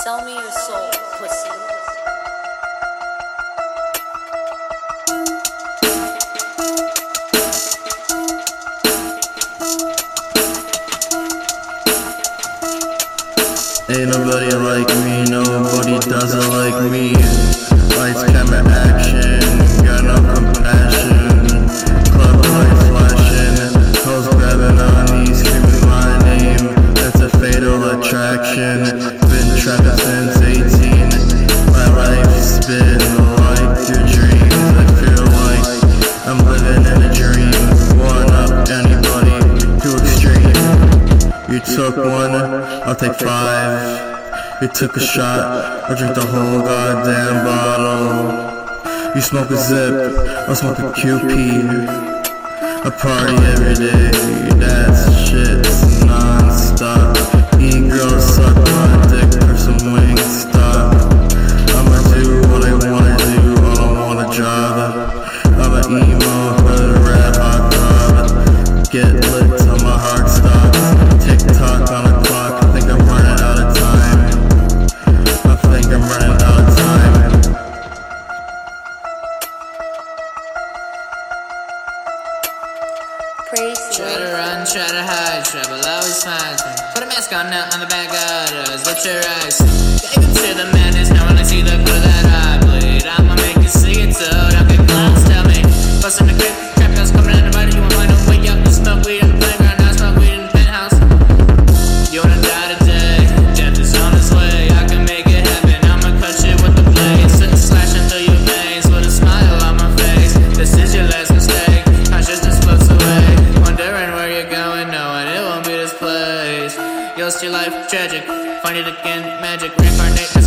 Sell me your soul, pussy. Ain't nobody like me, nobody doesn't like me. Lights, camera, action. took one, I'll take five. You took a shot, I drink the whole goddamn bottle. You smoke a zip, I smoke a QP. I party every day, that's shit, non-stop crazy. Try to run, try to hide, trouble always finds me. Put a mask on now I'm the back gutters, lift your eyes. Gave him to the madness, now when I see the good that I Feels your life tragic. Find it again, magic. Reincarnate.